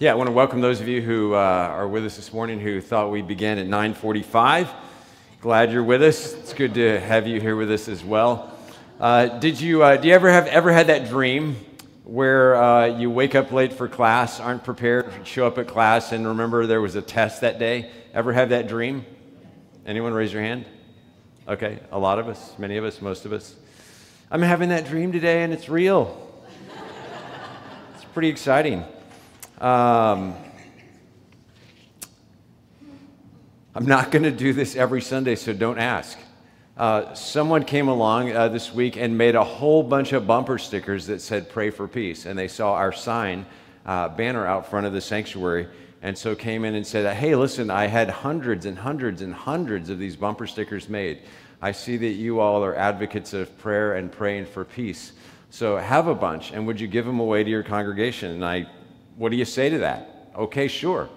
Yeah, I want to welcome those of you who uh, are with us this morning who thought we began at 9:45. Glad you're with us. It's good to have you here with us as well. Uh, did you uh, do you ever have ever had that dream where uh, you wake up late for class, aren't prepared, show up at class, and remember there was a test that day? Ever have that dream? Anyone raise your hand? Okay, a lot of us, many of us, most of us. I'm having that dream today, and it's real. it's pretty exciting. Um, I'm not going to do this every Sunday, so don't ask. Uh, someone came along uh, this week and made a whole bunch of bumper stickers that said pray for peace. And they saw our sign uh, banner out front of the sanctuary. And so came in and said, Hey, listen, I had hundreds and hundreds and hundreds of these bumper stickers made. I see that you all are advocates of prayer and praying for peace. So have a bunch, and would you give them away to your congregation? And I what do you say to that? Okay, sure.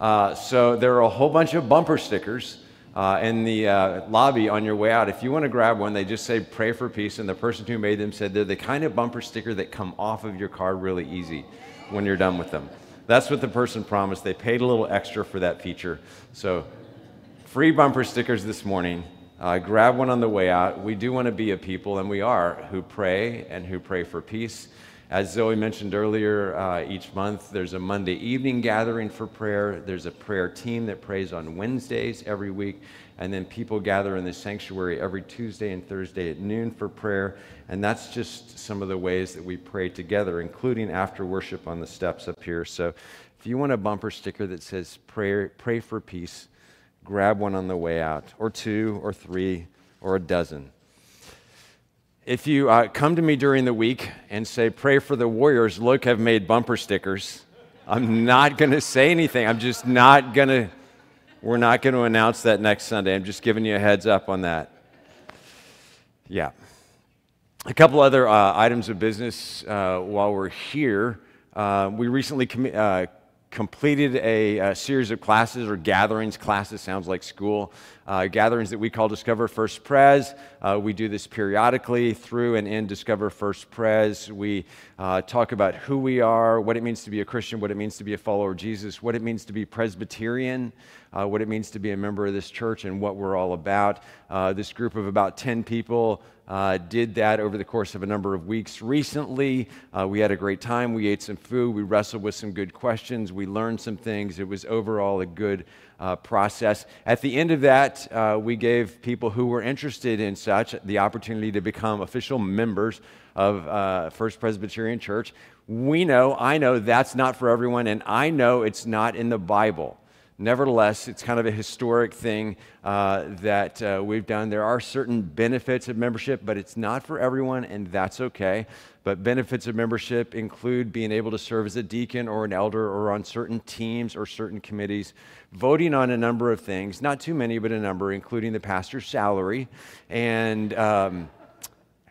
Uh, so there are a whole bunch of bumper stickers uh, in the uh, lobby on your way out. If you want to grab one, they just say pray for peace. And the person who made them said they're the kind of bumper sticker that come off of your car really easy when you're done with them. That's what the person promised. They paid a little extra for that feature. So free bumper stickers this morning. Uh, grab one on the way out. We do want to be a people, and we are, who pray and who pray for peace. As Zoe mentioned earlier, uh, each month there's a Monday evening gathering for prayer. There's a prayer team that prays on Wednesdays every week. And then people gather in the sanctuary every Tuesday and Thursday at noon for prayer. And that's just some of the ways that we pray together, including after worship on the steps up here. So if you want a bumper sticker that says pray, pray for peace, grab one on the way out, or two, or three, or a dozen. If you uh, come to me during the week and say, Pray for the Warriors, look, I've made bumper stickers. I'm not going to say anything. I'm just not going to, we're not going to announce that next Sunday. I'm just giving you a heads up on that. Yeah. A couple other uh, items of business uh, while we're here. Uh, we recently com- uh, completed a, a, series of classes or gatherings. Classes sounds like school. Uh, gatherings that we call Discover First Pres. Uh, we do this periodically through and in Discover First Pres. We uh, talk about who we are, what it means to be a Christian, what it means to be a follower of Jesus, what it means to be Presbyterian, uh, what it means to be a member of this church, and what we're all about. Uh, this group of about 10 people uh, did that over the course of a number of weeks recently. Uh, we had a great time. We ate some food. We wrestled with some good questions. We learned some things. It was overall a good uh, process. At the end of that, uh, we gave people who were interested in such the opportunity to become official members of uh, First Presbyterian Church. We know, I know that's not for everyone, and I know it's not in the Bible. Nevertheless, it's kind of a historic thing uh, that uh, we've done. There are certain benefits of membership, but it's not for everyone, and that's okay. But benefits of membership include being able to serve as a deacon or an elder or on certain teams or certain committees, voting on a number of things, not too many, but a number, including the pastor's salary, and um,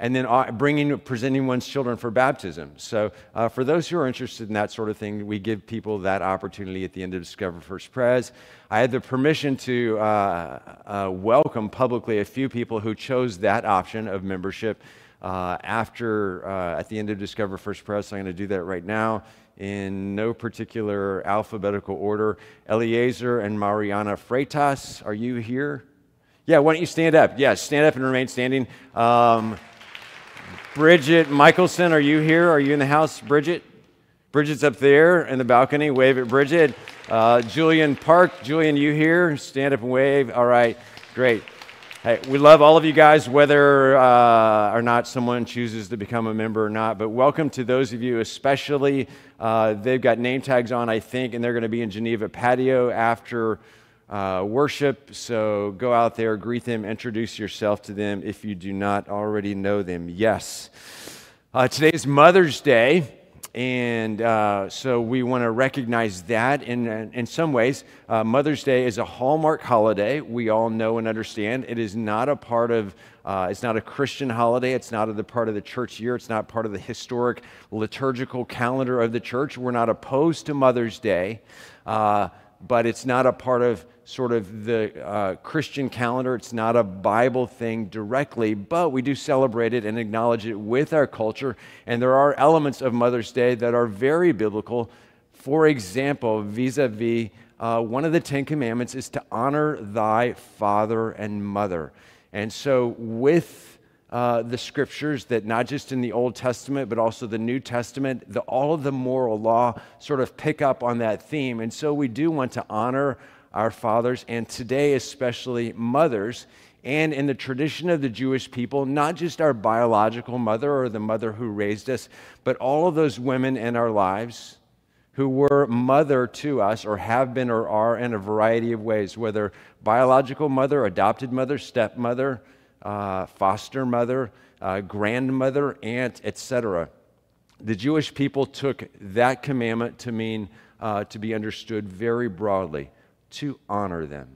and then uh, bringing, presenting one's children for baptism. So, uh, for those who are interested in that sort of thing, we give people that opportunity at the end of Discover First Pres. I had the permission to uh, uh welcome publicly a few people who chose that option of membership uh, after, uh, at the end of Discover First Pres. So I'm going to do that right now in no particular alphabetical order. Eliezer and Mariana Freitas, are you here? Yeah, why don't you stand up? Yes, yeah, stand up and remain standing. Um, Bridget Michelson, are you here? Are you in the house, Bridget? Bridget's up there in the balcony. Wave at Bridget. Uh, Julian Park. Julian, you here? Stand up and wave. All right, great. Hey, we love all of you guys, whether uh, or not someone chooses to become a member or not. But welcome to those of you, especially. Uh, they've got name tags on, I think, and they're going to be in Geneva patio after uh, worship. So go out there, greet them, introduce yourself to them if you do not already know them. Yes. Uh, today is Mother's Day. And uh, so we want to recognize that in, in some ways. Uh, Mother's Day is a hallmark holiday. We all know and understand. It is not a part of, uh, it's not a Christian holiday. It's not a the part of the church year. It's not part of the historic liturgical calendar of the church. We're not opposed to Mother's Day, uh, but it's not a part of sort of the uh, Christian calendar. It's not a Bible thing directly, but we do celebrate it and acknowledge it with our culture. And there are elements of Mother's Day that are very biblical. For example, vis a vis, one of the Ten Commandments is to honor thy father and mother. And so, with uh, the scriptures that not just in the Old Testament, but also the New Testament, the, all of the moral law sort of pick up on that theme. And so we do want to honor our fathers, and today, especially mothers. And in the tradition of the Jewish people, not just our biological mother or the mother who raised us, but all of those women in our lives who were mother to us or have been or are in a variety of ways, whether biological mother, adopted mother, stepmother, uh, foster mother, uh, grandmother, aunt, etc. The Jewish people took that commandment to mean uh, to be understood very broadly, to honor them.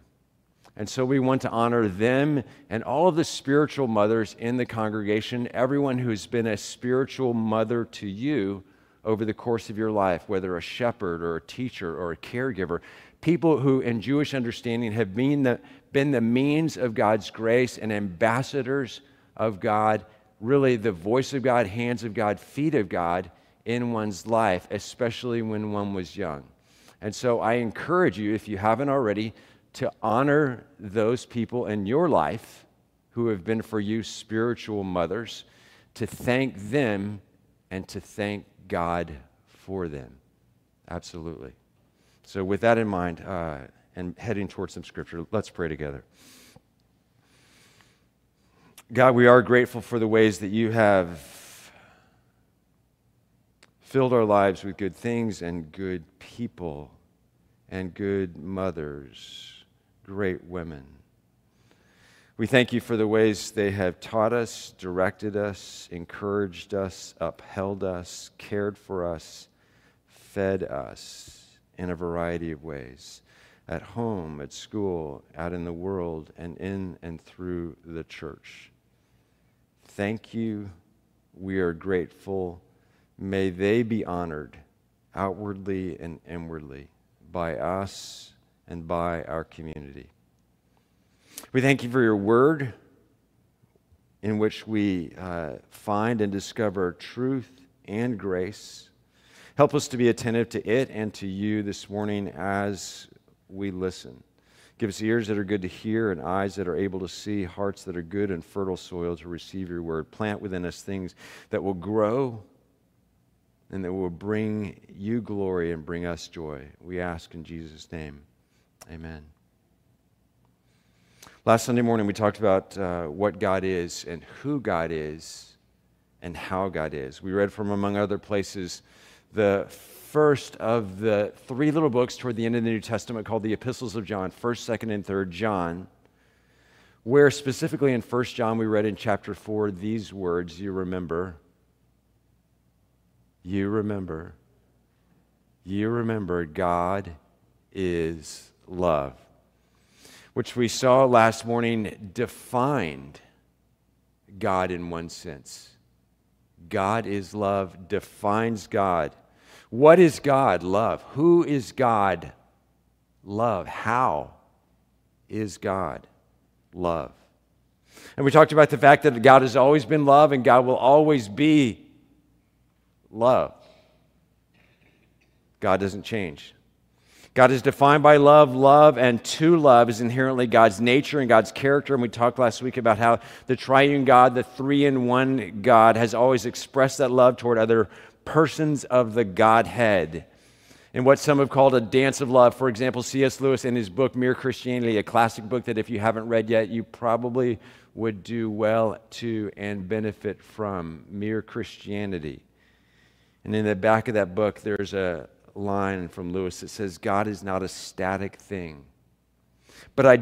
And so we want to honor them and all of the spiritual mothers in the congregation, everyone who's been a spiritual mother to you over the course of your life, whether a shepherd or a teacher or a caregiver. People who, in Jewish understanding, have been the, been the means of God's grace and ambassadors of God, really the voice of God, hands of God, feet of God in one's life, especially when one was young. And so I encourage you, if you haven't already, to honor those people in your life who have been for you spiritual mothers, to thank them and to thank God for them. Absolutely. So, with that in mind, uh, and heading towards some scripture. Let's pray together. God, we are grateful for the ways that you have filled our lives with good things and good people and good mothers, great women. We thank you for the ways they have taught us, directed us, encouraged us, upheld us, cared for us, fed us in a variety of ways at home, at school, out in the world, and in and through the church. Thank you. We are grateful. May they be honored outwardly and inwardly by us and by our community. We thank you for your word in which we uh, find and discover truth and grace. Help us to be attentive to it and to you this morning as we listen. Give us ears that are good to hear and eyes that are able to see, hearts that are good and fertile soil to receive your word. Plant within us things that will grow and that will bring you glory and bring us joy. We ask in Jesus' name. Amen. Last Sunday morning, we talked about uh, what God is and who God is and how God is. We read from, among other places, the first of the three little books toward the end of the New Testament called the Epistles of John, 1st, 2nd, and 3rd John, where specifically in 1st John we read in chapter 4 these words, you remember. You remember. You remember God is love, which we saw last morning defined God in one sense. God is love defines God. What is God? Love. Who is God? Love. How is God? Love. And we talked about the fact that God has always been love and God will always be love. God doesn't change. God is defined by love. Love and to love is inherently God's nature and God's character. And we talked last week about how the triune God, the three in one God, has always expressed that love toward other persons of the Godhead in what some have called a dance of love. For example, C.S. Lewis in his book Mere Christianity, a classic book that if you haven't read yet, you probably would do well to and benefit from. Mere Christianity. And in the back of that book, there's a line from Lewis that says, God is not a static thing, but a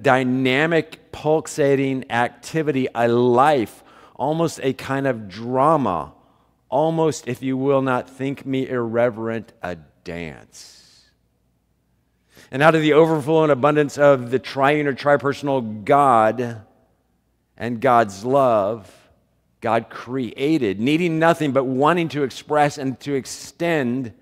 dynamic, pulsating activity, a life, almost a kind of drama almost, if you will not think me irreverent, a dance. And out of the overflow and abundance of the triune or tripersonal God and God's love, God created, needing nothing but wanting to express and to extend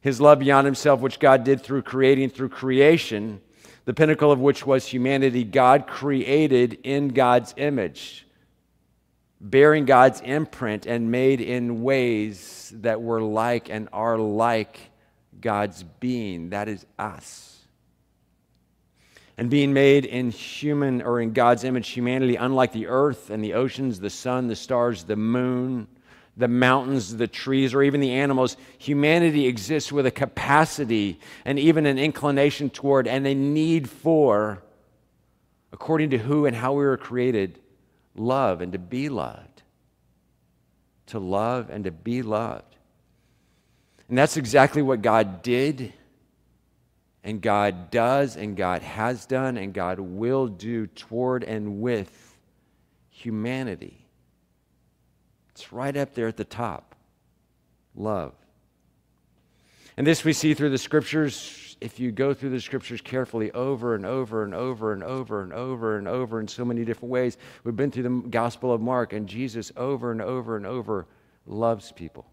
his love beyond himself, which God did through creating, through creation, the pinnacle of which was humanity. God created in God's image bearing God's imprint and made in ways that were like and are like God's being. That is us. And being made in human or in God's image, humanity, unlike the earth and the oceans, the sun, the stars, the moon, the mountains, the trees, or even the animals, humanity exists with a capacity and even an inclination toward and a need for, according to who and how we were created, love and to be loved. To love and to be loved. And that's exactly what God did, and God does, and God has done, and God will do toward and with humanity. It's right up there at the top love. And this we see through the scriptures. If you go through the scriptures carefully over and over and over and over and over and over in so many different ways, we've been through the Gospel of Mark, and Jesus over and over and over loves people.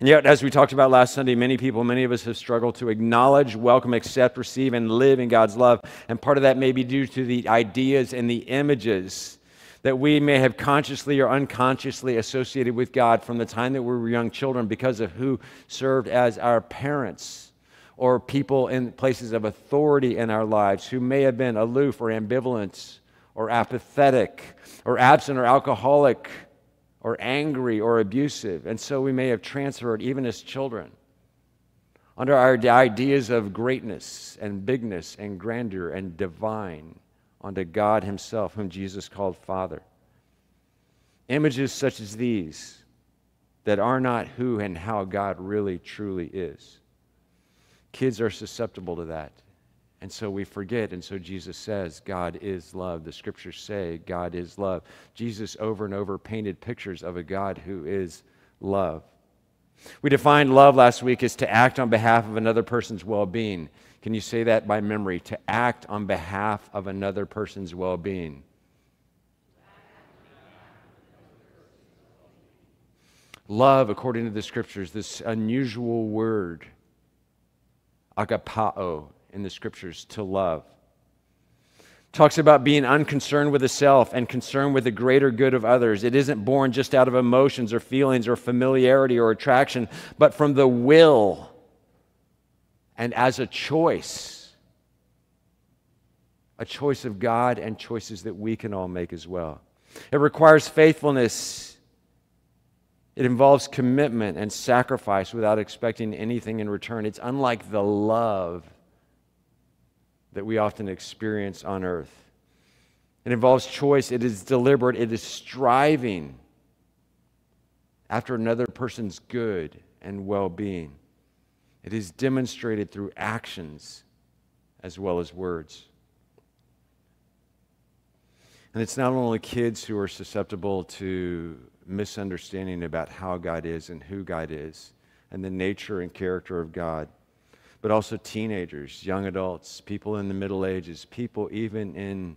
And yet, as we talked about last Sunday, many people, many of us have struggled to acknowledge, welcome, accept, receive, and live in God's love. And part of that may be due to the ideas and the images that we may have consciously or unconsciously associated with God from the time that we were young children because of who served as our parents or people in places of authority in our lives who may have been aloof or ambivalent or apathetic or absent or alcoholic or angry or abusive. And so we may have transferred, even as children, under our ideas of greatness and bigness and grandeur and divine onto God Himself, whom Jesus called Father. Images such as these that are not who and how God really truly is. Kids are susceptible to that. And so we forget. And so Jesus says, God is love. The scriptures say, God is love. Jesus over and over painted pictures of a God who is love. We defined love last week as to act on behalf of another person's well being. Can you say that by memory? To act on behalf of another person's well being. Love, according to the scriptures, this unusual word, agapao, in the scriptures, to love. Talks about being unconcerned with the self and concerned with the greater good of others. It isn't born just out of emotions or feelings or familiarity or attraction, but from the will and as a choice, a choice of God and choices that we can all make as well. It requires faithfulness. It involves commitment and sacrifice without expecting anything in return. It's unlike the love that we often experience on earth. It involves choice, it is deliberate, it is striving after another person's good and well being. It is demonstrated through actions as well as words. And it's not only kids who are susceptible to misunderstanding about how God is and who God is and the nature and character of God, but also teenagers, young adults, people in the Middle Ages, people even in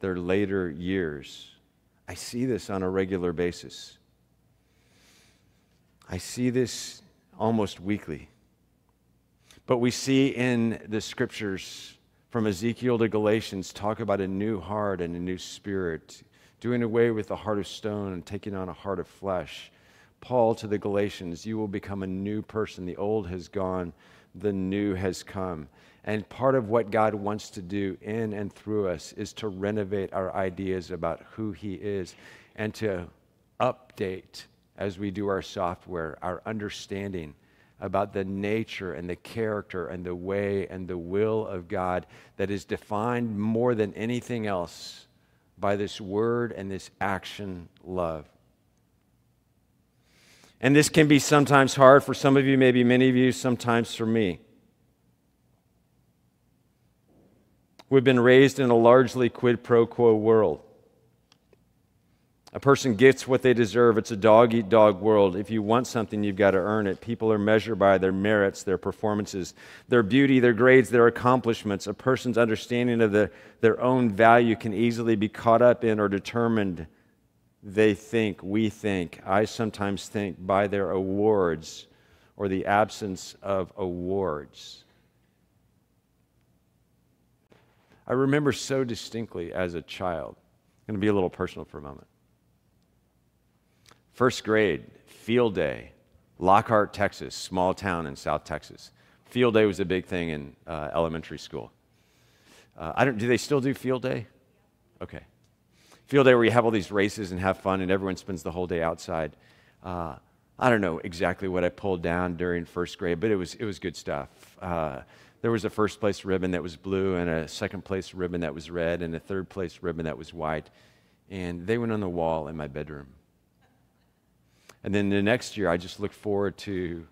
their later years. I see this on a regular basis. I see this almost weekly. But we see in the scriptures from Ezekiel to Galatians talk about a new heart and a new spirit, doing away with the heart of stone and taking on a heart of flesh. Paul to the Galatians, you will become a new person. The old has gone, the new has come. And part of what God wants to do in and through us is to renovate our ideas about who He is and to update as we do our software, our understanding about the nature and the character and the way and the will of God that is defined more than anything else by this word and this action, love. And this can be sometimes hard for some of you, maybe many of you, sometimes for me. We've been raised in a largely quid pro quo world. A person gets what they deserve. It's a dog eat dog world. If you want something, you've got to earn it. People are measured by their merits, their performances, their beauty, their grades, their accomplishments. A person's understanding of the, their own value can easily be caught up in or determined, they think, we think, I sometimes think, by their awards or the absence of awards. I remember so distinctly as a child. I'm going to be a little personal for a moment. First grade, field day. Lockhart, Texas, small town in South Texas. Field day was a big thing in uh, elementary school. Uh, I don't, do they still do field day? Okay. Field day where you have all these races and have fun and everyone spends the whole day outside. Uh, I don't know exactly what I pulled down during first grade, but it was, it was good stuff. Uh, there was a first place ribbon that was blue and a second place ribbon that was red and a third place ribbon that was white. And they went on the wall in my bedroom. And then the next year, I just looked forward to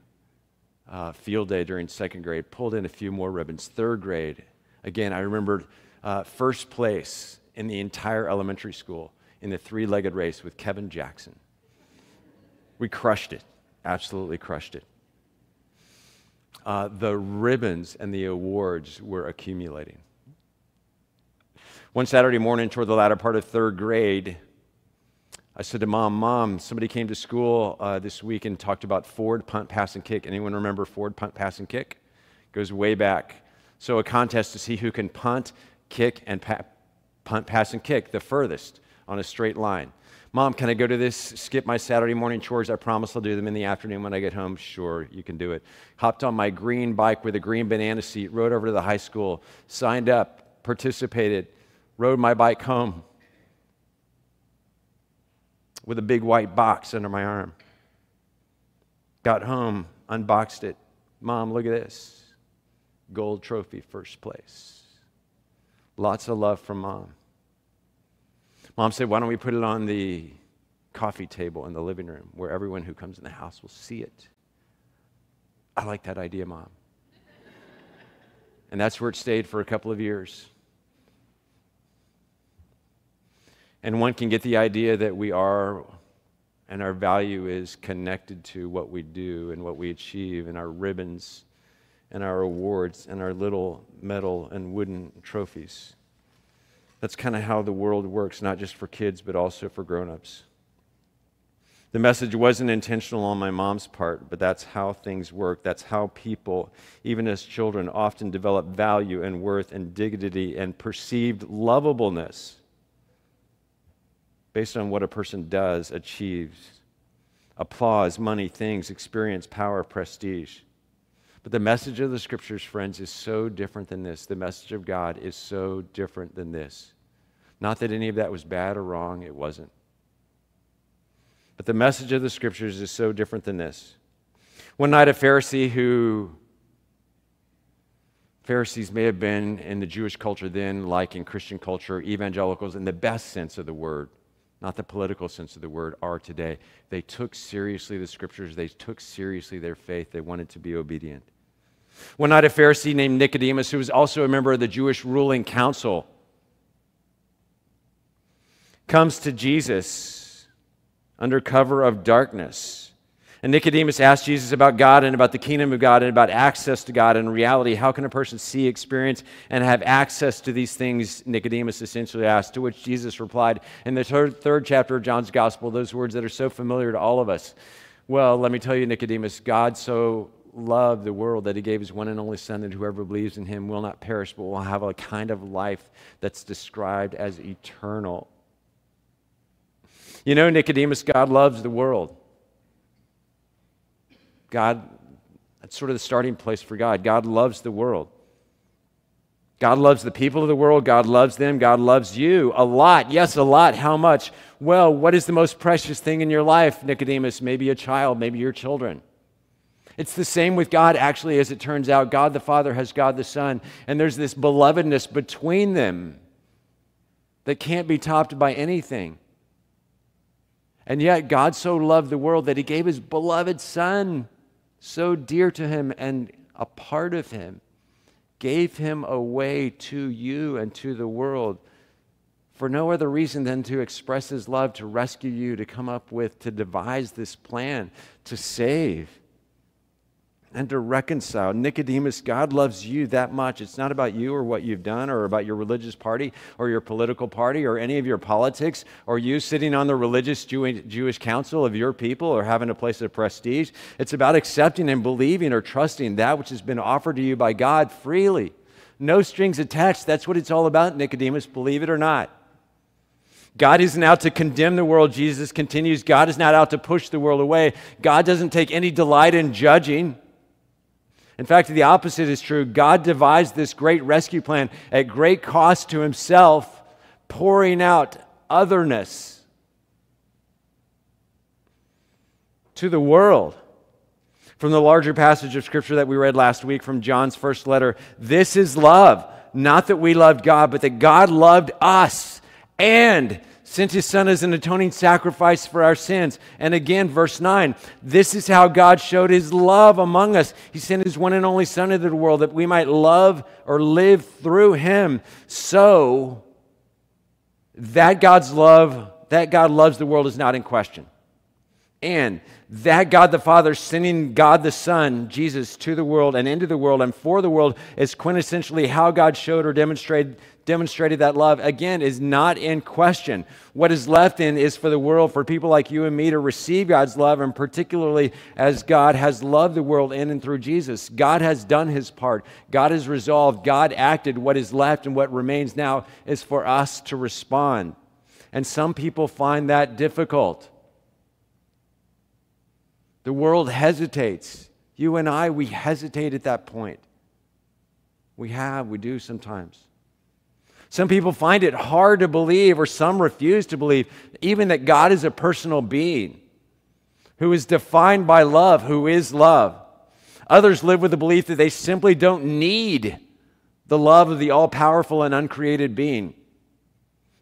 uh, field day during second grade, pulled in a few more ribbons. Third grade, again, I remembered uh, first place in the entire elementary school in the three legged race with Kevin Jackson. We crushed it, absolutely crushed it. Uh, the ribbons and the awards were accumulating. One Saturday morning, toward the latter part of third grade, I said to mom, Mom, somebody came to school uh, this week and talked about Ford punt, pass, and kick. Anyone remember Ford punt, pass, and kick? Goes way back. So, a contest to see who can punt, kick, and pa- punt, pass, and kick the furthest on a straight line. Mom, can I go to this? Skip my Saturday morning chores. I promise I'll do them in the afternoon when I get home. Sure, you can do it. Hopped on my green bike with a green banana seat, rode over to the high school, signed up, participated, rode my bike home with a big white box under my arm. Got home, unboxed it. Mom, look at this. Gold trophy, first place. Lots of love from mom. Mom said, Why don't we put it on the coffee table in the living room where everyone who comes in the house will see it? I like that idea, Mom. and that's where it stayed for a couple of years. And one can get the idea that we are and our value is connected to what we do and what we achieve and our ribbons and our awards and our little metal and wooden trophies. That's kind of how the world works, not just for kids, but also for grown ups. The message wasn't intentional on my mom's part, but that's how things work. That's how people, even as children, often develop value and worth and dignity and perceived lovableness based on what a person does, achieves applause, money, things, experience, power, prestige. But the message of the scriptures, friends, is so different than this. The message of God is so different than this. Not that any of that was bad or wrong, it wasn't. But the message of the scriptures is so different than this. One night, a Pharisee who Pharisees may have been in the Jewish culture then, like in Christian culture, evangelicals in the best sense of the word not the political sense of the word, are today. They took seriously the scriptures, they took seriously their faith, they wanted to be obedient. One night, a Pharisee named Nicodemus, who was also a member of the Jewish ruling council, comes to Jesus under cover of darkness and Nicodemus asked Jesus about God and about the kingdom of God and about access to God and reality. How can a person see, experience, and have access to these things? Nicodemus essentially asked, to which Jesus replied in the third, third chapter of John's gospel, those words that are so familiar to all of us. Well, let me tell you, Nicodemus, God so loved the world that he gave his one and only Son, that whoever believes in him will not perish, but will have a kind of life that's described as eternal. You know, Nicodemus, God loves the world. God, that's sort of the starting place for God. God loves the world. God loves the people of the world. God loves them. God loves you a lot. Yes, a lot. How much? Well, what is the most precious thing in your life, Nicodemus? Maybe a child, maybe your children. It's the same with God, actually, as it turns out. God the Father has God the Son, and there's this belovedness between them that can't be topped by anything. And yet, God so loved the world that He gave His beloved Son so dear to him and a part of him, gave him away to you and to the world for no other reason than to express his love, to rescue you, to come up with, to devise this plan, to save and to reconcile. Nicodemus, God loves you that much. It's not about you or what you've done or about your religious party or your political party or any of your politics or you sitting on the religious Jewish council of your people or having a place of prestige. It's about accepting and believing or trusting that which has been offered to you by God freely. No strings attached. That's what it's all about, Nicodemus, believe it or not. God isn't out to condemn the world, Jesus continues. God is not out to push the world away. God doesn't take any delight in judging. In fact, the opposite is true. God devised this great rescue plan at great cost to himself, pouring out otherness to the world. From the larger passage of scripture that we read last week from John's first letter, this is love. Not that we loved God, but that God loved us and sent his son as an atoning sacrifice for our sins. And again, verse 9, this is how God showed his love among us. He sent his one and only son into the world that we might love or live through him. So that God's love, that God loves the world is not in question. And that God the Father sending God the Son, Jesus, to the world and into the world and for the world is quintessentially how God showed or demonstrated demonstrated that love, again, is not in question. What is left in is for the world, for people like you and me to receive God's love, and particularly as God has loved the world in and through Jesus. God has done his part, God has resolved, God acted. What is left and what remains now is for us to respond. And some people find that difficult. The world hesitates. You and I, we hesitate at that point. We have, we do sometimes. Some people find it hard to believe, or some refuse to believe, even that God is a personal being who is defined by love, who is love. Others live with the belief that they simply don't need the love of the all powerful and uncreated being.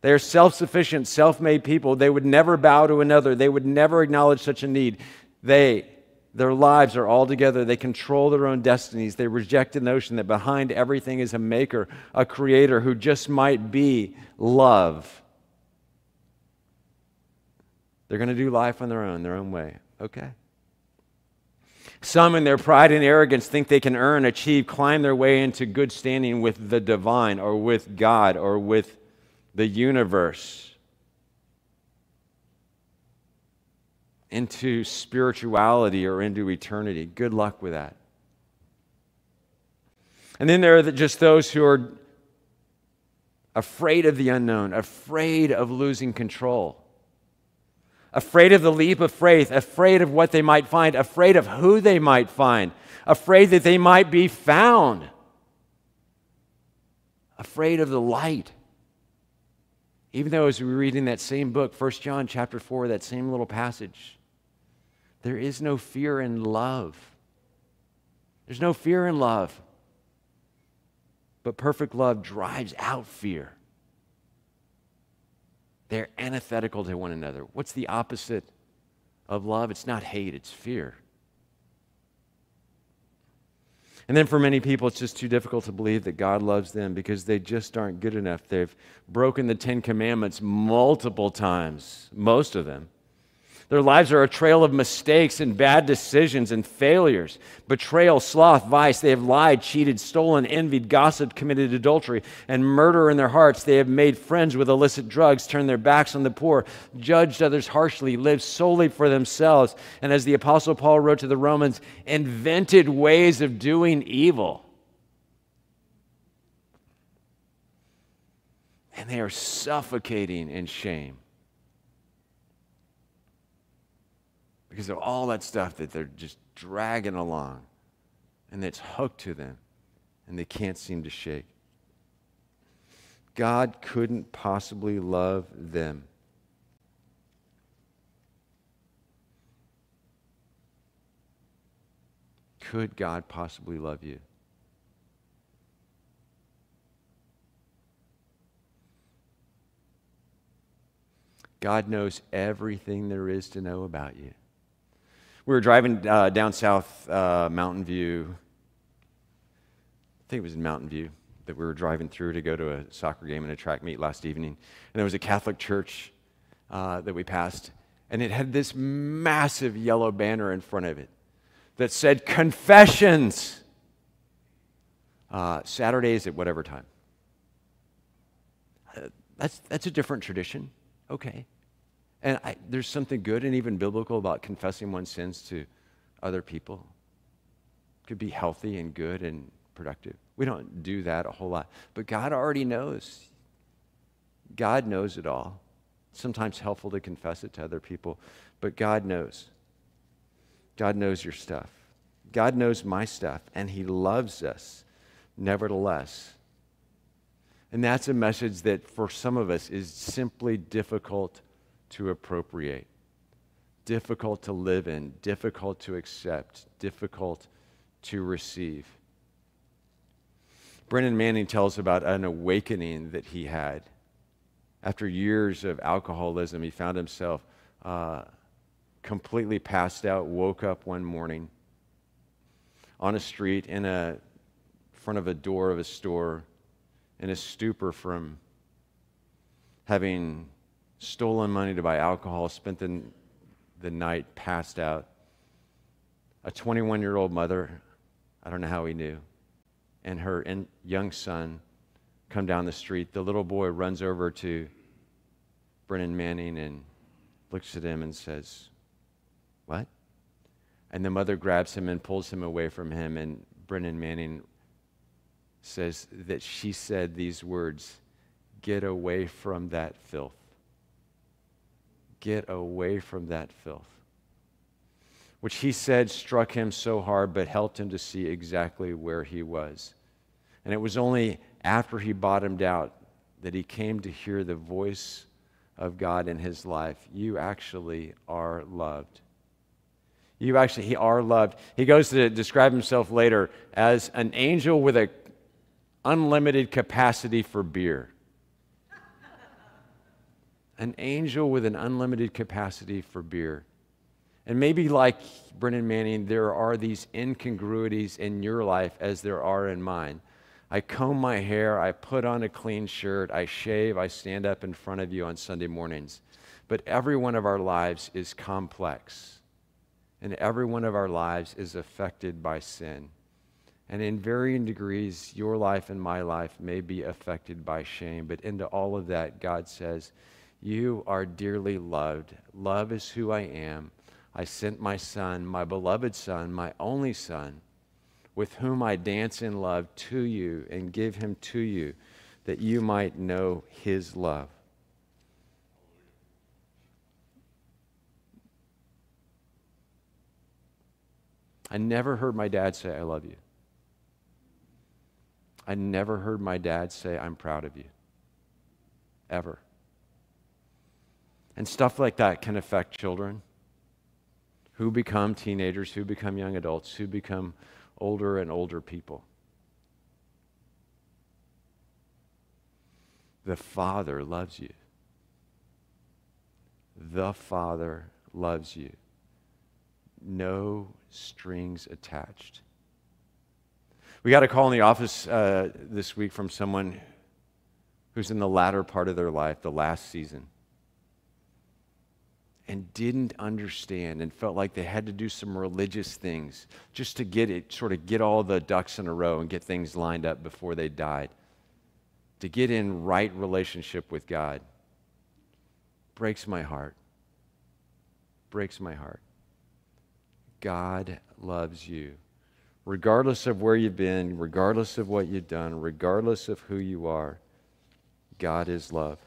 They are self sufficient, self made people. They would never bow to another, they would never acknowledge such a need. They their lives are all together. They control their own destinies. They reject the notion that behind everything is a maker, a creator who just might be love. They're going to do life on their own, their own way. Okay. Some, in their pride and arrogance, think they can earn, achieve, climb their way into good standing with the divine or with God or with the universe. Into spirituality or into eternity. Good luck with that. And then there are just those who are afraid of the unknown, afraid of losing control, afraid of the leap of faith, afraid of what they might find, afraid of who they might find, afraid that they might be found, afraid of the light. Even though as we read in that same book, 1 John chapter 4, that same little passage, there is no fear in love. There's no fear in love. But perfect love drives out fear. They're antithetical to one another. What's the opposite of love? It's not hate, it's fear. And then for many people, it's just too difficult to believe that God loves them because they just aren't good enough. They've broken the Ten Commandments multiple times, most of them. Their lives are a trail of mistakes and bad decisions and failures, betrayal, sloth, vice. They have lied, cheated, stolen, envied, gossiped, committed adultery, and murder in their hearts. They have made friends with illicit drugs, turned their backs on the poor, judged others harshly, lived solely for themselves, and as the Apostle Paul wrote to the Romans, invented ways of doing evil. And they are suffocating in shame. Because of all that stuff that they're just dragging along and that's hooked to them and they can't seem to shake. God couldn't possibly love them. Could God possibly love you? God knows everything there is to know about you. We were driving uh, down south uh, Mountain View. I think it was in Mountain View that we were driving through to go to a soccer game and a track meet last evening. And there was a Catholic church uh, that we passed, and it had this massive yellow banner in front of it that said confessions uh, Saturdays at whatever time. Uh, that's, that's a different tradition. Okay. And I, there's something good and even biblical about confessing one's sins to other people. It could be healthy and good and productive. We don't do that a whole lot. But God already knows. God knows it all. sometimes helpful to confess it to other people, but God knows. God knows your stuff. God knows my stuff, and He loves us nevertheless. And that's a message that for some of us is simply difficult to appropriate, difficult to live in, difficult to accept, difficult to receive. Brennan Manning tells about an awakening that he had. After years of alcoholism, he found himself uh, completely passed out, woke up one morning on a street in a front of a door of a store in a stupor from having stolen money to buy alcohol, spent the, the night passed out. A 21 year old mother, I don't know how he knew, and her in, young son come down the street. The little boy runs over to Brennan Manning and looks at him and says, What? And the mother grabs him and pulls him away from him, and Brennan Manning says that she said these words Get away from that filth. Get away from that filth. Which he said struck him so hard, but helped him to see exactly where he was. And it was only after he bottomed out that he came to hear the voice of God in his life. You actually are loved. You actually are loved. He goes to describe himself later as an angel with a unlimited capacity for beer. An angel with an unlimited capacity for beer. And maybe, like Brennan Manning, there are these incongruities in your life as there are in mine. I comb my hair, I put on a clean shirt, I shave, I stand up in front of you on Sunday mornings. But every one of our lives is complex, and every one of our lives is affected by sin. And in varying degrees, your life and my life may be affected by shame. But into all of that, God says, You are dearly loved. Love is who I am. I sent my son, my beloved son, my only son, with whom I dance in love to you and give him to you, that you might know his love. I never heard my dad say, I love you. I never heard my dad say, I'm proud of you. Ever. And stuff like that can affect children who become teenagers, who become young adults, who become older and older people. The Father loves you. The Father loves you. No strings attached. We got a call in the office uh, this week from someone who's in the latter part of their life, the last season, and didn't understand and felt like they had to do some religious things just to get it, sort of get all the ducks in a row and get things lined up before they died, to get in right relationship with God. Breaks my heart. Breaks my heart. God loves you regardless of where you've been, regardless of what you've done, regardless of who you are, God is love.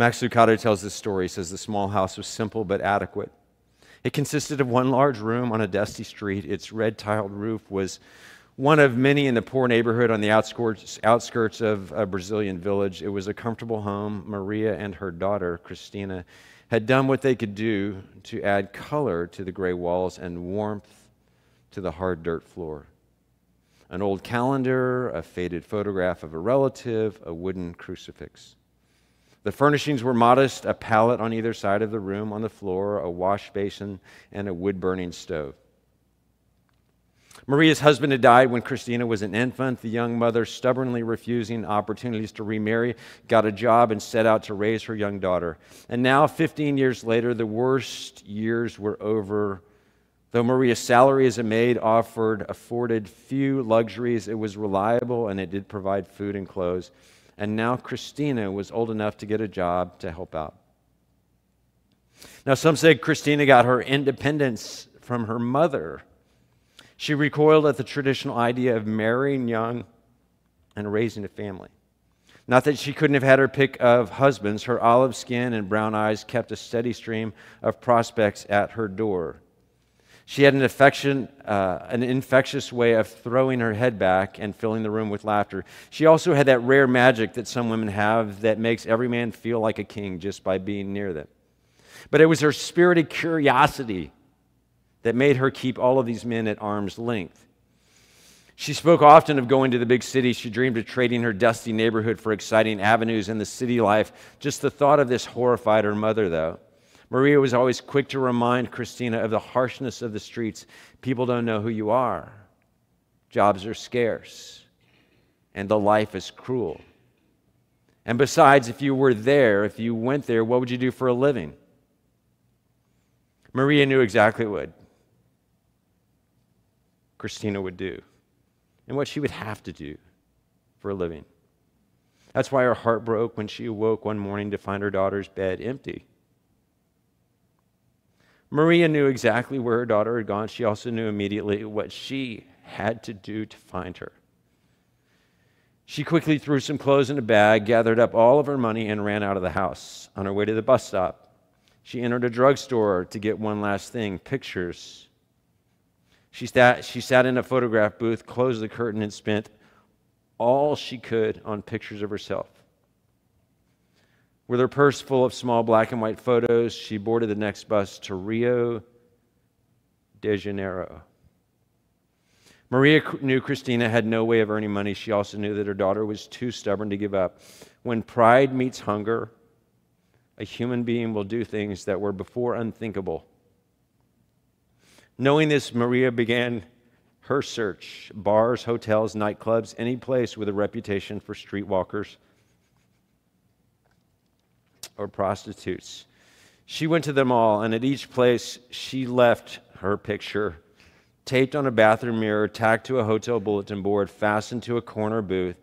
Max Lucado tells this story. He says the small house was simple but adequate. It consisted of one large room on a dusty street. Its red tiled roof was one of many in the poor neighborhood on the outskirts, outskirts of a Brazilian village. It was a comfortable home. Maria and her daughter, Christina, had done what they could do to add color to the gray walls and warmth to the hard dirt floor. An old calendar, a faded photograph of a relative, a wooden crucifix. The furnishings were modest a pallet on either side of the room on the floor, a wash basin, and a wood burning stove. Maria's husband had died when Christina was an infant. The young mother, stubbornly refusing opportunities to remarry, got a job and set out to raise her young daughter. And now, 15 years later, the worst years were over Though Maria's salary as a maid offered afforded few luxuries, it was reliable and it did provide food and clothes. And now Christina was old enough to get a job to help out. Now, some say Christina got her independence from her mother. She recoiled at the traditional idea of marrying young and raising a family. Not that she couldn't have had her pick of husbands, her olive skin and brown eyes kept a steady stream of prospects at her door. She had an affection, uh, an infectious way of throwing her head back and filling the room with laughter. She also had that rare magic that some women have that makes every man feel like a king just by being near them. But it was her spirited curiosity that made her keep all of these men at arm's length. She spoke often of going to the big city. She dreamed of trading her dusty neighborhood for exciting avenues in the city life. Just the thought of this horrified her mother, though. Maria was always quick to remind Christina of the harshness of the streets. People don't know who you are, jobs are scarce, and the life is cruel. And besides, if you were there, if you went there, what would you do for a living? Maria knew exactly what Christina would do and what she would have to do for a living. That's why her heart broke when she awoke one morning to find her daughter's bed empty. Maria knew exactly where her daughter had gone. She also knew immediately what she had to do to find her. She quickly threw some clothes in a bag, gathered up all of her money, and ran out of the house. On her way to the bus stop, she entered a drugstore to get one last thing pictures she sat, she sat in a photograph booth, closed the curtain, and spent all she could on pictures of herself. With her purse full of small black and white photos, she boarded the next bus to Rio de Janeiro. Maria knew Christina had no way of earning money. She also knew that her daughter was too stubborn to give up. When pride meets hunger, a human being will do things that were before unthinkable. Knowing this, Maria began her search bars, hotels, nightclubs, any place with a reputation for streetwalkers or prostitutes. She went to them all, and at each place, she left her picture taped on a bathroom mirror, tacked to a hotel bulletin board, fastened to a corner booth,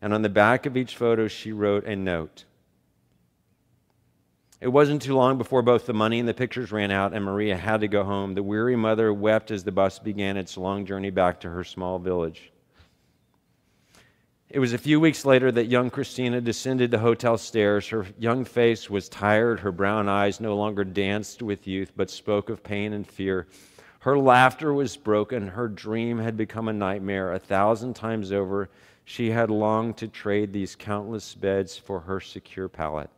and on the back of each photo, she wrote a note. It wasn't too long before both the money and the pictures ran out, and Maria had to go home. The weary mother wept as the bus began its long journey back to her small village. It was a few weeks later that young Christina descended the hotel stairs. Her young face was tired. Her brown eyes no longer danced with youth, but spoke of pain and fear. Her laughter was broken. Her dream had become a nightmare. A thousand times over, she had longed to trade these countless beds for her secure pallet.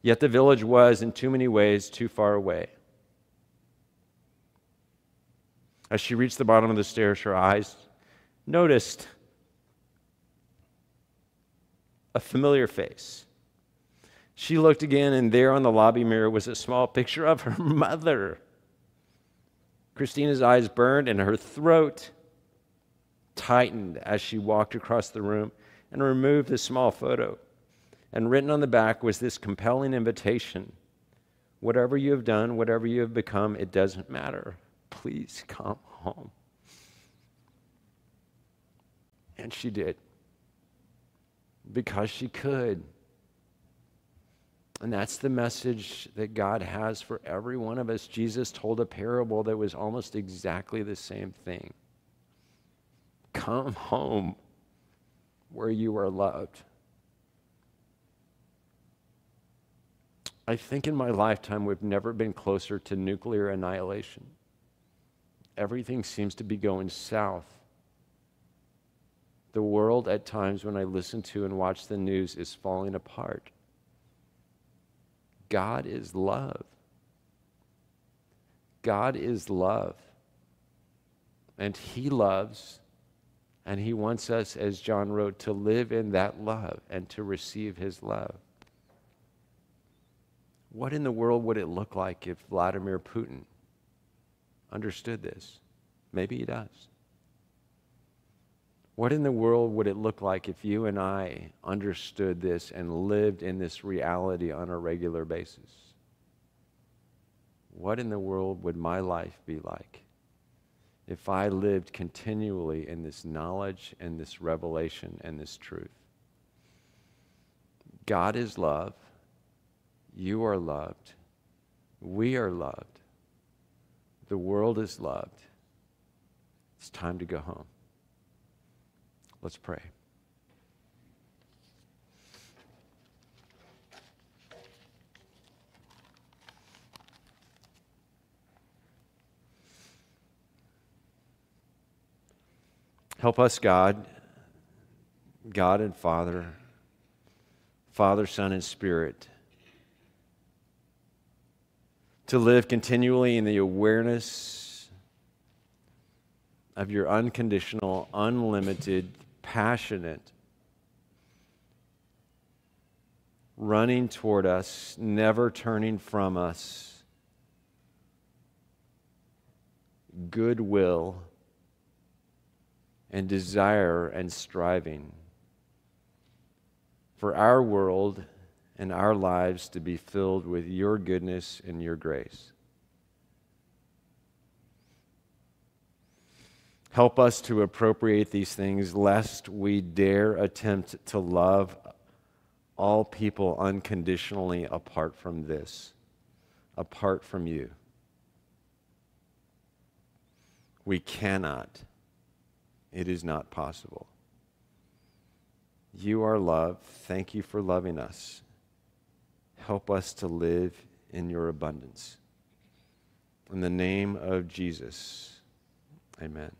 Yet the village was, in too many ways, too far away. As she reached the bottom of the stairs, her eyes noticed a familiar face. She looked again, and there on the lobby mirror was a small picture of her mother. Christina's eyes burned, and her throat tightened as she walked across the room and removed the small photo. And written on the back was this compelling invitation Whatever you have done, whatever you have become, it doesn't matter. Please come home. And she did. Because she could. And that's the message that God has for every one of us. Jesus told a parable that was almost exactly the same thing. Come home where you are loved. I think in my lifetime we've never been closer to nuclear annihilation. Everything seems to be going south. The world, at times, when I listen to and watch the news, is falling apart. God is love. God is love. And He loves, and He wants us, as John wrote, to live in that love and to receive His love. What in the world would it look like if Vladimir Putin understood this? Maybe he does. What in the world would it look like if you and I understood this and lived in this reality on a regular basis? What in the world would my life be like if I lived continually in this knowledge and this revelation and this truth? God is love. You are loved. We are loved. The world is loved. It's time to go home. Let's pray. Help us, God, God and Father, Father, Son, and Spirit, to live continually in the awareness of your unconditional, unlimited, passionate, running toward us, never turning from us, goodwill and desire and striving for our world and our lives to be filled with your goodness and your grace. Help us to appropriate these things lest we dare attempt to love all people unconditionally apart from this, apart from you. We cannot. It is not possible. You are love. Thank you for loving us. Help us to live in your abundance. In the name of Jesus, amen.